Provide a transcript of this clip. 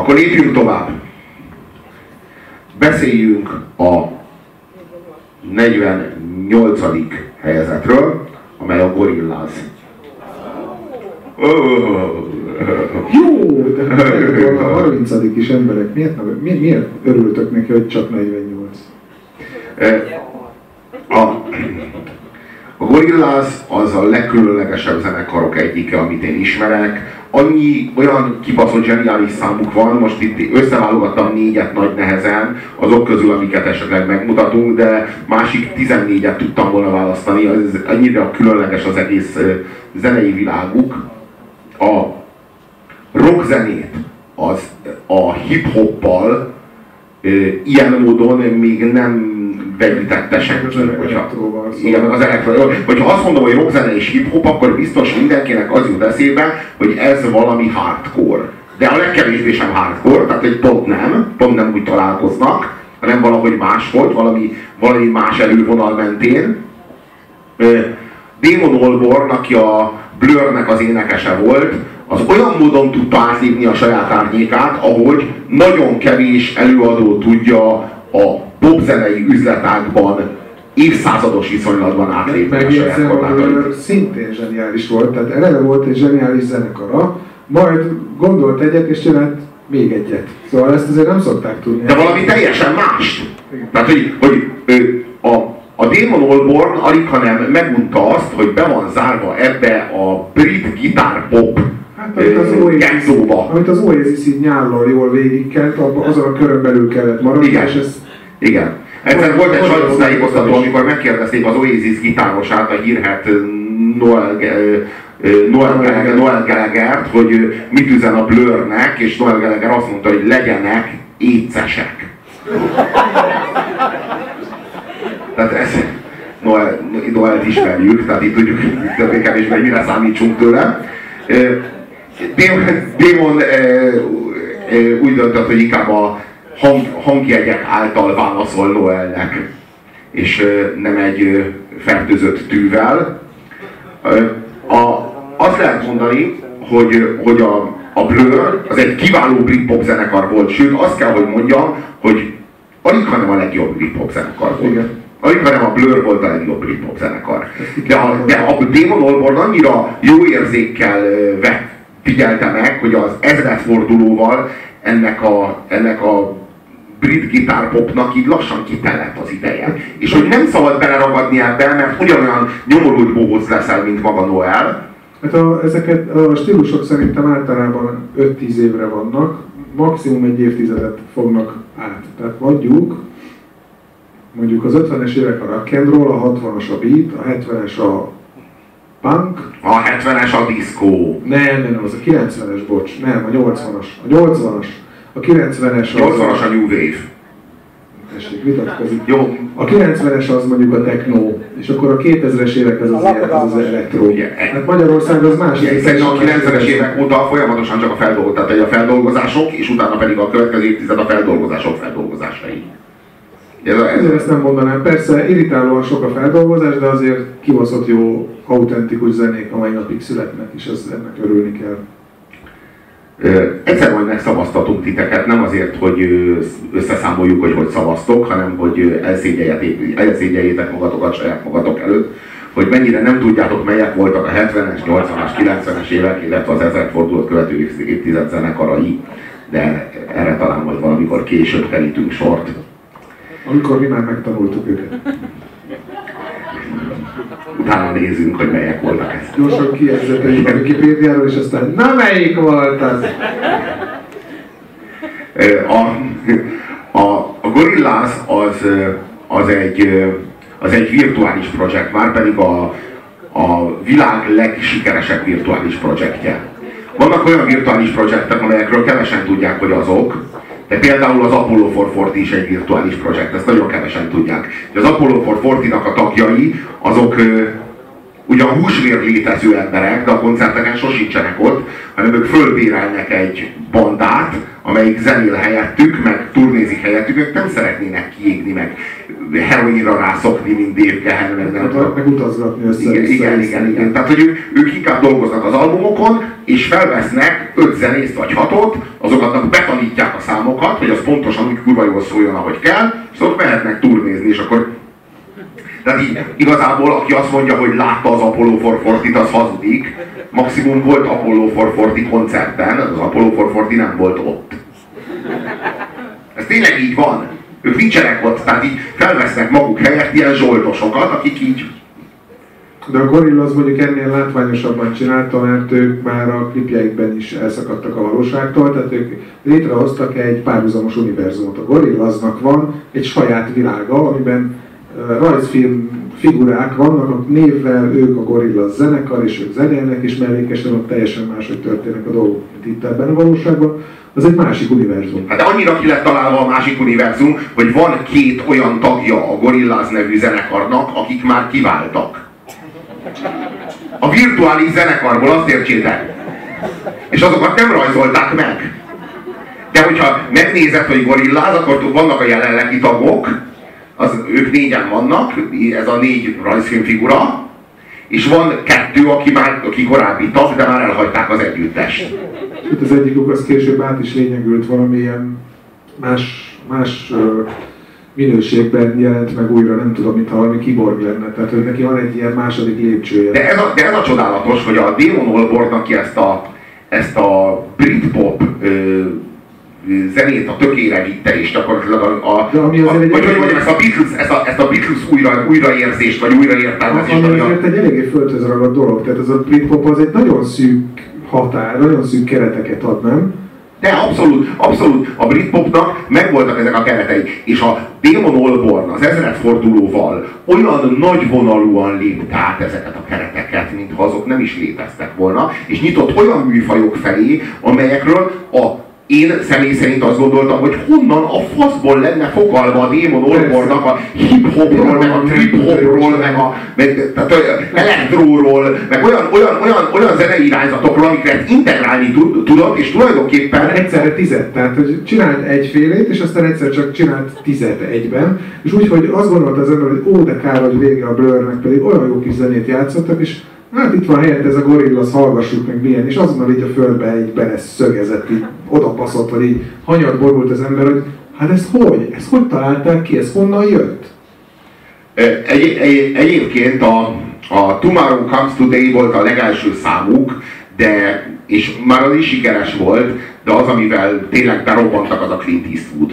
Akkor lépjünk tovább. Beszéljünk a 48. helyezetről, amely a Gorillaz. Jó, de a 30. is emberek, miért, mi, miért örültök neki, hogy csak 48? A, a Gorillaz az a legkülönlegesebb zenekarok egyike, amit én ismerek. Annyi olyan kibaszott zseniális számuk van, most itt összeválogattam négyet nagy nehezen, azok közül, amiket esetleg megmutatunk, de másik 14-et tudtam volna választani, ez annyira különleges az egész zenei világuk. A rockzenét az a hip-hoppal ilyen módon még nem vegyítette senki. Hogyha, igen, az elektro. Hogyha azt mondom, hogy rockzene és hip-hop, akkor biztos mindenkinek az jut eszébe, hogy ez valami hardcore. De a legkevésbé sem hardcore, tehát egy pont nem, pont nem úgy találkoznak, hanem valahogy más volt, valami, valami más elővonal mentén. Damon Albarn, aki a Blurnek az énekese volt, az olyan módon tudta átlépni a saját árnyékát, ahogy nagyon kevés előadó tudja a popzenei üzletákban évszázados viszonylatban átlépni a saját korlátait. szintén zseniális volt, tehát eleve volt egy zseniális zenekara, majd gondolt egyet és csinált még egyet. Szóval ezt azért nem szokták tudni. De valami teljesen más. Tehát, hogy, hogy a, a Damon Albarn alig, hanem megunta azt, hogy be van zárva ebbe a brit gitárpop Hát, amit az Oasis, amit az Oasis így nyállal jól végigkelt, azon a körön belül kellett maradni, Igen. és ez... Igen. Egyszer volt egy sajtótájékoztató, amikor megkérdezték az Oasis gitárosát, a hírhet Noel, Noel, Noel Gallagher, hogy mit üzen a Blurnek, és Noel Gallagher azt mondta, hogy legyenek écesek. Tehát ez, Noel, Noel-t ismerjük, tehát itt tudjuk többé-kevésbé mire számítsunk tőle. Démon úgy döntött, hogy inkább a hang, hangjegyek által válaszol Noelnek, és nem egy fertőzött tűvel. A, azt lehet mondani, hogy, hogy a, a Blur az egy kiváló britpop zenekar volt, sőt azt kell, hogy mondjam, hogy alig hanem a legjobb britpop zenekar volt. Igen. Alig hanem a Blur volt a legjobb britpop zenekar. De a, de a Damon Albarn annyira jó érzékkel vett figyelte meg, hogy az ezredfordulóval ennek a, ennek a brit gitárpopnak így lassan kitelett az ideje. És hogy nem szabad beleragadni ebbe, mert ugyanolyan nyomorult bohóc leszel, mint maga Noel. Hát a, ezeket a stílusok szerintem általában 5-10 évre vannak, maximum egy évtizedet fognak át. Tehát mondjuk, mondjuk az 50-es évek a rock and roll, a 60-as a beat, a 70-es a punk. A 70-es a diszkó. Nem, nem, az a 90-es, bocs, nem, a 80-as. A 80-as, a 90-es. 80-as a New Wave. Tessék, vitatkozik. Jó. A 90-es az mondjuk a techno, és akkor a 2000-es évek az az, az, az elektro. Yeah. Hát Magyarország az más. Yeah, hiszen a 90-es évek óta folyamatosan csak a feldolgozás, tehát a feldolgozások, és utána pedig a következő évtized a feldolgozások feldolgozásai. Ezért ezt nem mondanám. Persze irritálóan sok a feldolgozás, de azért kibaszott jó, autentikus zenék a mai napig születnek, és ez, ennek örülni kell. Egyszer majd megszavaztatunk titeket, nem azért, hogy összeszámoljuk, hogy hogy szavaztok, hanem hogy elszégyeljétek magatokat saját magatok előtt, hogy mennyire nem tudjátok, melyek voltak a 70-es, 80-as, 90-es évek, illetve az ezerfordulót követő évtized zenekarai, de erre talán majd valamikor később kerítünk sort. Amikor mi már megtanultuk őket. Utána nézzünk, hogy melyek voltak ezek. Gyorsan kiegzeteljük a Wikipédiáról, és aztán na melyik volt az? A, a, a Gorillaz az, az, egy, az egy virtuális projekt, már pedig a, a világ legsikeresebb virtuális projektje. Vannak olyan virtuális projektek, amelyekről kevesen tudják, hogy azok, de például az Apollo 440 is egy virtuális projekt, ezt nagyon kevesen tudják. De az Apollo 440-nak a tagjai, azok ugyan húsvér létező emberek, de a koncerteken sosincsenek ott, hanem ők fölbérelnek egy bandát, amelyik zenél helyettük, meg turnézik helyettük, ők nem szeretnének kiégni, meg heroinra rászokni, mint Dave Gehen, meg nem tudom. Meg utazgatni össze. Igen, igen, igen, igen. Tehát, hogy ők, ők inkább dolgoznak az albumokon, és felvesznek öt zenészt vagy hatot, azokat betanítják számokat, hogy az pontosan úgy kurva jól szóljon, ahogy kell, és ott mehetnek turnézni, és akkor tehát így igazából, aki azt mondja, hogy látta az Apollo 440 az hazudik. Maximum volt Apollo 440 koncerten, az Apollo 440 nem volt ott. Ez tényleg így van. Ők nincsenek ott, tehát így felvesznek maguk helyett ilyen zsoldosokat, akik így de a Gorilla az mondjuk ennél látványosabban csinálta, mert ők már a klipjeikben is elszakadtak a valóságtól, tehát ők létrehoztak egy párhuzamos univerzumot. A Gorillaznak van egy saját világa, amiben rajzfilm figurák vannak, a névvel ők a Gorilla zenekar, és ők zenélnek, és mellékesen ott teljesen máshogy történnek a dolgok, mint itt ebben a valóságban. Az egy másik univerzum. Hát annyira ki lett találva a másik univerzum, hogy van két olyan tagja a Gorillaz nevű zenekarnak, akik már kiváltak. A virtuális zenekarból azt értsétek. És azokat nem rajzolták meg. De hogyha megnézed, hogy gorilláz, akkor vannak a jelenlegi tagok, az, ők négyen vannak, ez a négy rajzfilmfigura, és van kettő, aki már aki korábbi tag, de már elhagyták az együttest. Itt az egyikük az később át is lényegült valamilyen más, más minőségben jelent meg újra, nem tudom, mintha valami kiborg lenne. Tehát, hogy neki van egy ilyen második lépcsője. De ez a, de ez a csodálatos, hogy a Damon Albarn, aki ezt a, ezt a Britpop ö, zenét a tökére vitte, és gyakorlatilag a, a, a, a vagy hogy mondjam, ezt a Beatles, ezt a, ezt a Beatles újra, újraérzést, vagy újraértelmezést. Ami azért egy eléggé földhöz ragadt dolog, tehát ez a Britpop az egy nagyon szűk határ, nagyon szűk kereteket ad, nem? De abszolút, abszolút a Britpopnak megvoltak ezek a keretei. És a Damon Albarn az ezredfordulóval olyan nagyvonalúan lépte át ezeket a kereteket, mintha azok nem is léteztek volna, és nyitott olyan műfajok felé, amelyekről a én személy szerint azt gondoltam, hogy honnan a faszból lenne fogalma a Démon Orbornak a hip-hopról, meg a trip-hopról, meg a meg, tehát, elektróról, meg olyan, olyan, olyan, olyan zenei irányzatokról, amiket integrálni tudott, és tulajdonképpen... Egyszerre tizet, tehát hogy csinált egyfélét, és aztán egyszer csak csinált tizet egyben, és úgy, hogy azt gondolta az ember, hogy ó, de kár, hogy vége a Blurnek, pedig olyan jó kis zenét játszottak, és hát itt van helyett ez a gorilla, hallgassuk meg milyen, és azonnal így a földbe egy bele szögezett, így odapaszott, vagy így hanyat borult az ember, hogy hát ezt hogy? Ezt hogy találták ki? Ez honnan jött? Egy, egy, egyébként a, a Tomorrow Comes Today volt a legelső számuk, de, és már az is sikeres volt, de az, amivel tényleg berobbantak, az a Clint Eastwood